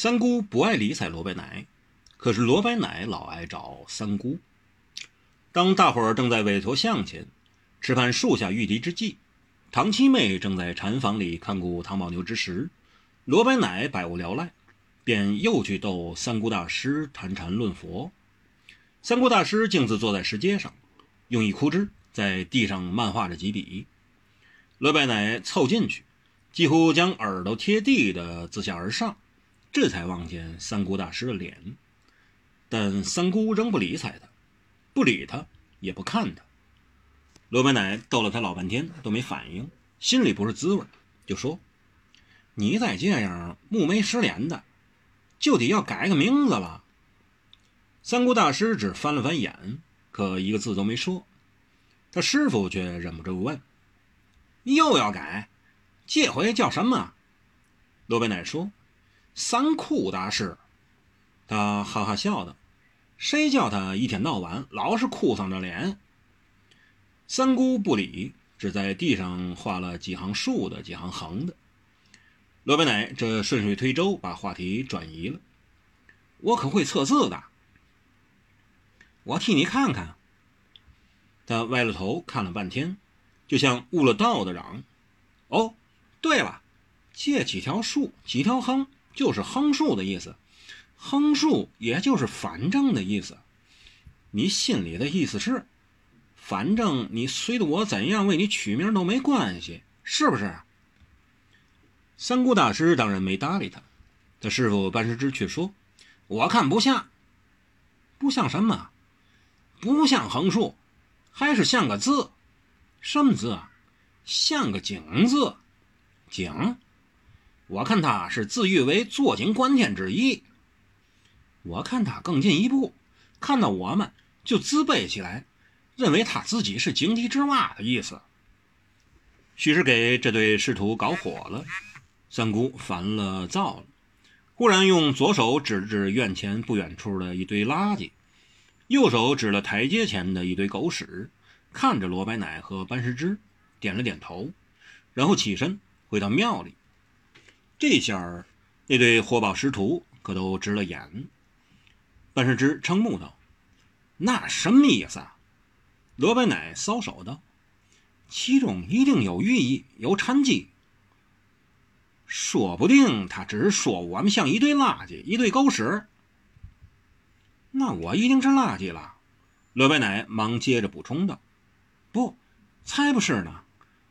三姑不爱理睬罗白奶，可是罗白奶老爱找三姑。当大伙儿正在委头巷前吃饭树下御敌之际，唐七妹正在禅房里看顾唐宝牛之时，罗白奶百无聊赖，便又去逗三姑大师谈禅论佛。三姑大师径自坐在石阶上，用一枯枝在地上漫画着几笔。罗白奶凑进去，几乎将耳朵贴地的自下而上。这才望见三姑大师的脸，但三姑仍不理睬他，不理他，也不看他。罗白奶逗了他老半天都没反应，心里不是滋味，就说：“你再这样目没失联的，就得要改个名字了。”三姑大师只翻了翻眼，可一个字都没说。他师傅却忍不住问：“又要改？这回叫什么？”罗白奶说。三库大师，他哈哈笑道：“谁叫他一天到晚老是哭丧着脸？”三姑不理，只在地上画了几行竖的，几行横的。罗白奶这顺水推舟，把话题转移了：“我可会测字的，我替你看看。”他歪了头看了半天，就像悟了道的嚷：“哦，对了，借几条竖，几条横。”就是横竖的意思，横竖也就是反正的意思。你心里的意思是，反正你随着我怎样为你取名都没关系，是不是？三姑大师当然没搭理他，他师傅班师之却说：“我看不像，不像什么？不像横竖，还是像个字，什么字啊？像个井字，井。”我看他是自喻为坐井观天之意。我看他更进一步，看到我们就自卑起来，认为他自己是井底之蛙的意思。许是给这对师徒搞火了，三姑烦了躁了，忽然用左手指指院前不远处的一堆垃圾，右手指了台阶前的一堆狗屎，看着罗白奶和班师之，点了点头，然后起身回到庙里。这下，那对活宝师徒可都直了眼。半世之称木头：“那什么意思啊？”罗白奶搔首道：“其中一定有寓意，有禅机。说不定他只是说我们像一堆垃圾，一堆狗屎。那我一定是垃圾了。”罗白奶忙接着补充道：“不，才不是呢！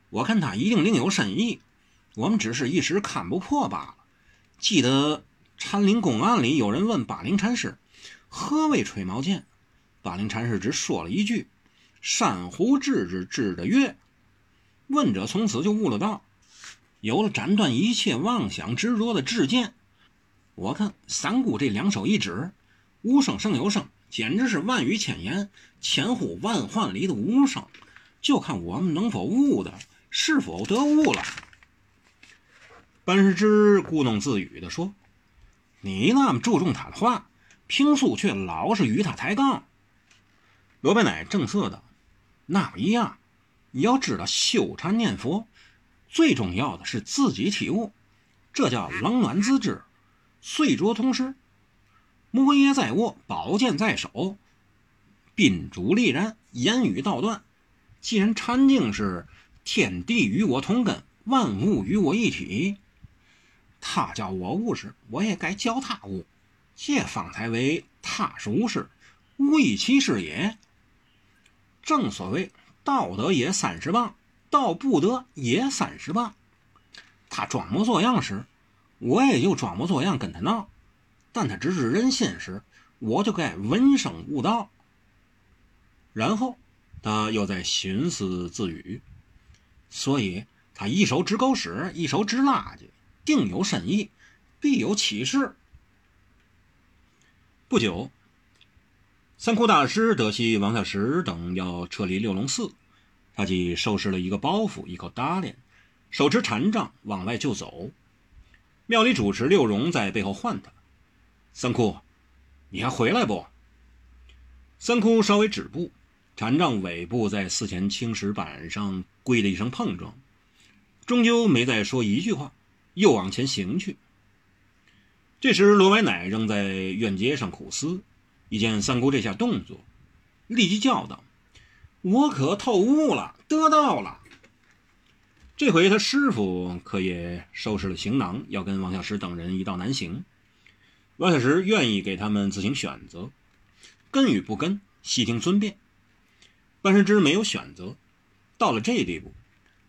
我看他一定另有深意。”我们只是一时看不破罢了。记得禅林公案里有人问巴陵禅师何为吹毛剑，巴陵禅师只说了一句：“珊瑚治之治的月。”问者从此就悟了道，有了斩断一切妄想执着的智剑。我看三姑这两手一指，无声胜有声，简直是万语千言，千呼万唤里的无声。就看我们能否悟的，是否得悟了。班师之故弄自语地说：“你那么注重他的话，平素却老是与他抬杠。”罗白奶正色道：“那不一样。你要知道，修禅念佛最重要的是自己体悟，这叫冷暖自知，碎浊同时。摩耶在握，宝剑在手，宾主立然，言语道断。既然禅境是天地与我同根，万物与我一体。”他教我悟时，我也该教他悟，这方才为他是无事，无以其事也。正所谓道德也三十磅，道不得也三十磅。他装模作样时，我也就装模作样跟他闹；但他直指人心时，我就该闻声悟道。然后他又在寻思自语，所以他一手指狗屎，一手指垃圾。定有深意，必有启示。不久，三窟大师得悉王小石等要撤离六龙寺，他即收拾了一个包袱，一口搭脸，手持禅杖往外就走。庙里主持六荣在背后唤他：“三窟，你还回来不？”三窟稍微止步，禅杖尾部在寺前青石板上“跪”的一声碰撞，终究没再说一句话。又往前行去。这时，罗白乃仍在院街上苦思，一见三姑这下动作，立即叫道：“我可透悟了，得到了。”这回他师傅可也收拾了行囊，要跟王小石等人一道南行。王小石愿意给他们自行选择，跟与不跟，悉听尊便。万世之没有选择，到了这地步，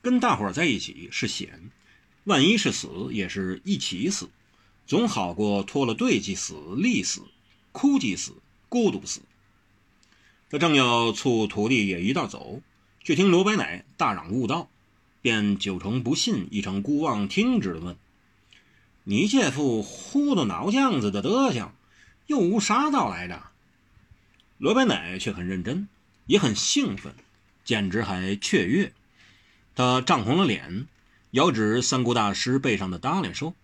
跟大伙在一起是险，万一是死，也是一起死，总好过脱了队即死、立死、哭即死、孤独死。他正要促徒弟也一道走，却听罗白乃大嚷悟道。便九成不信，一成孤望听之的问：“你这副糊涂脑浆子的德行，又无啥道来着？”罗白乃却很认真，也很兴奋，简直还雀跃。他涨红了脸，遥指三姑大师背上的褡裢说：“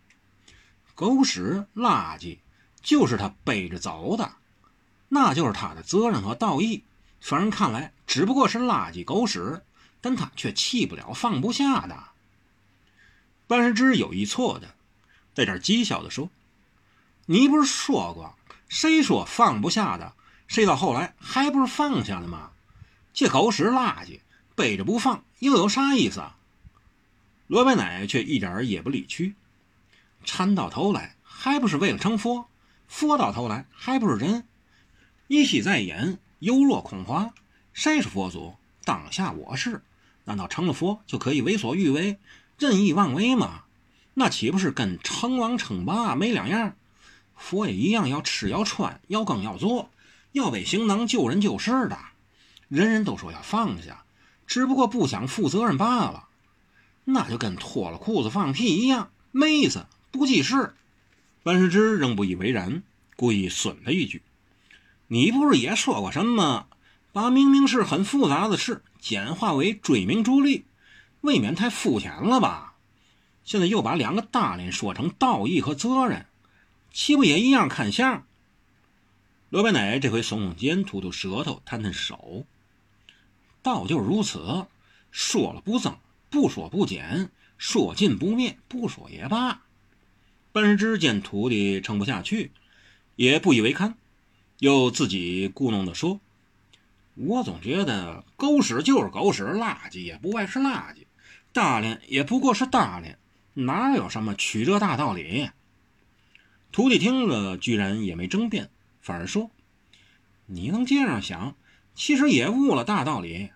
狗屎垃圾，就是他背着走的，那就是他的责任和道义。凡人看来，只不过是垃圾狗屎。”但他却弃不了、放不下的。班师之有一错的，在这讥笑的说：“你不是说过，谁说放不下的，谁到后来还不是放下了吗？这狗屎垃圾背着不放，又有啥意思啊？”罗白奶却一点也不理屈：“禅到头来还不是为了成佛？佛到头来还不是人？一息在眼，犹若空华。谁是佛祖？当下我是。”难道成了佛就可以为所欲为、任意妄为吗？那岂不是跟称王称霸没两样？佛也一样要吃要穿要耕要做，要为行囊救人救世的。人人都说要放下，只不过不想负责任罢了。那就跟脱了裤子放屁一样，没意思，不济事。万世之仍不以为然，故意损他一句：“你不是也说过什么？”把明明是很复杂的事简化为追名逐利，未免太肤浅了吧？现在又把两个大连说成道义和责任，岂不也一样看相？罗白奶这回耸耸肩，吐吐舌头，摊摊手，道就是如此，说了不增，不说不减，说尽不灭，不说也罢。班师之见徒弟撑不下去，也不以为堪，又自己故弄的说。我总觉得狗屎就是狗屎，垃圾也不外是垃圾，大连也不过是大连，哪有什么曲折大道理？徒弟听了，居然也没争辩，反而说：“你能这样想，其实也悟了大道理。”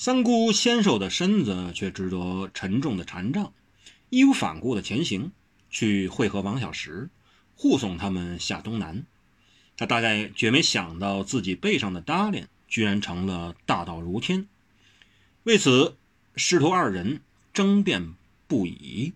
三姑纤瘦的身子却值得沉重的禅杖，义无反顾的前行，去会合王小石，护送他们下东南。他大概绝没想到，自己背上的搭裢居然成了大道如天。为此，师徒二人争辩不已。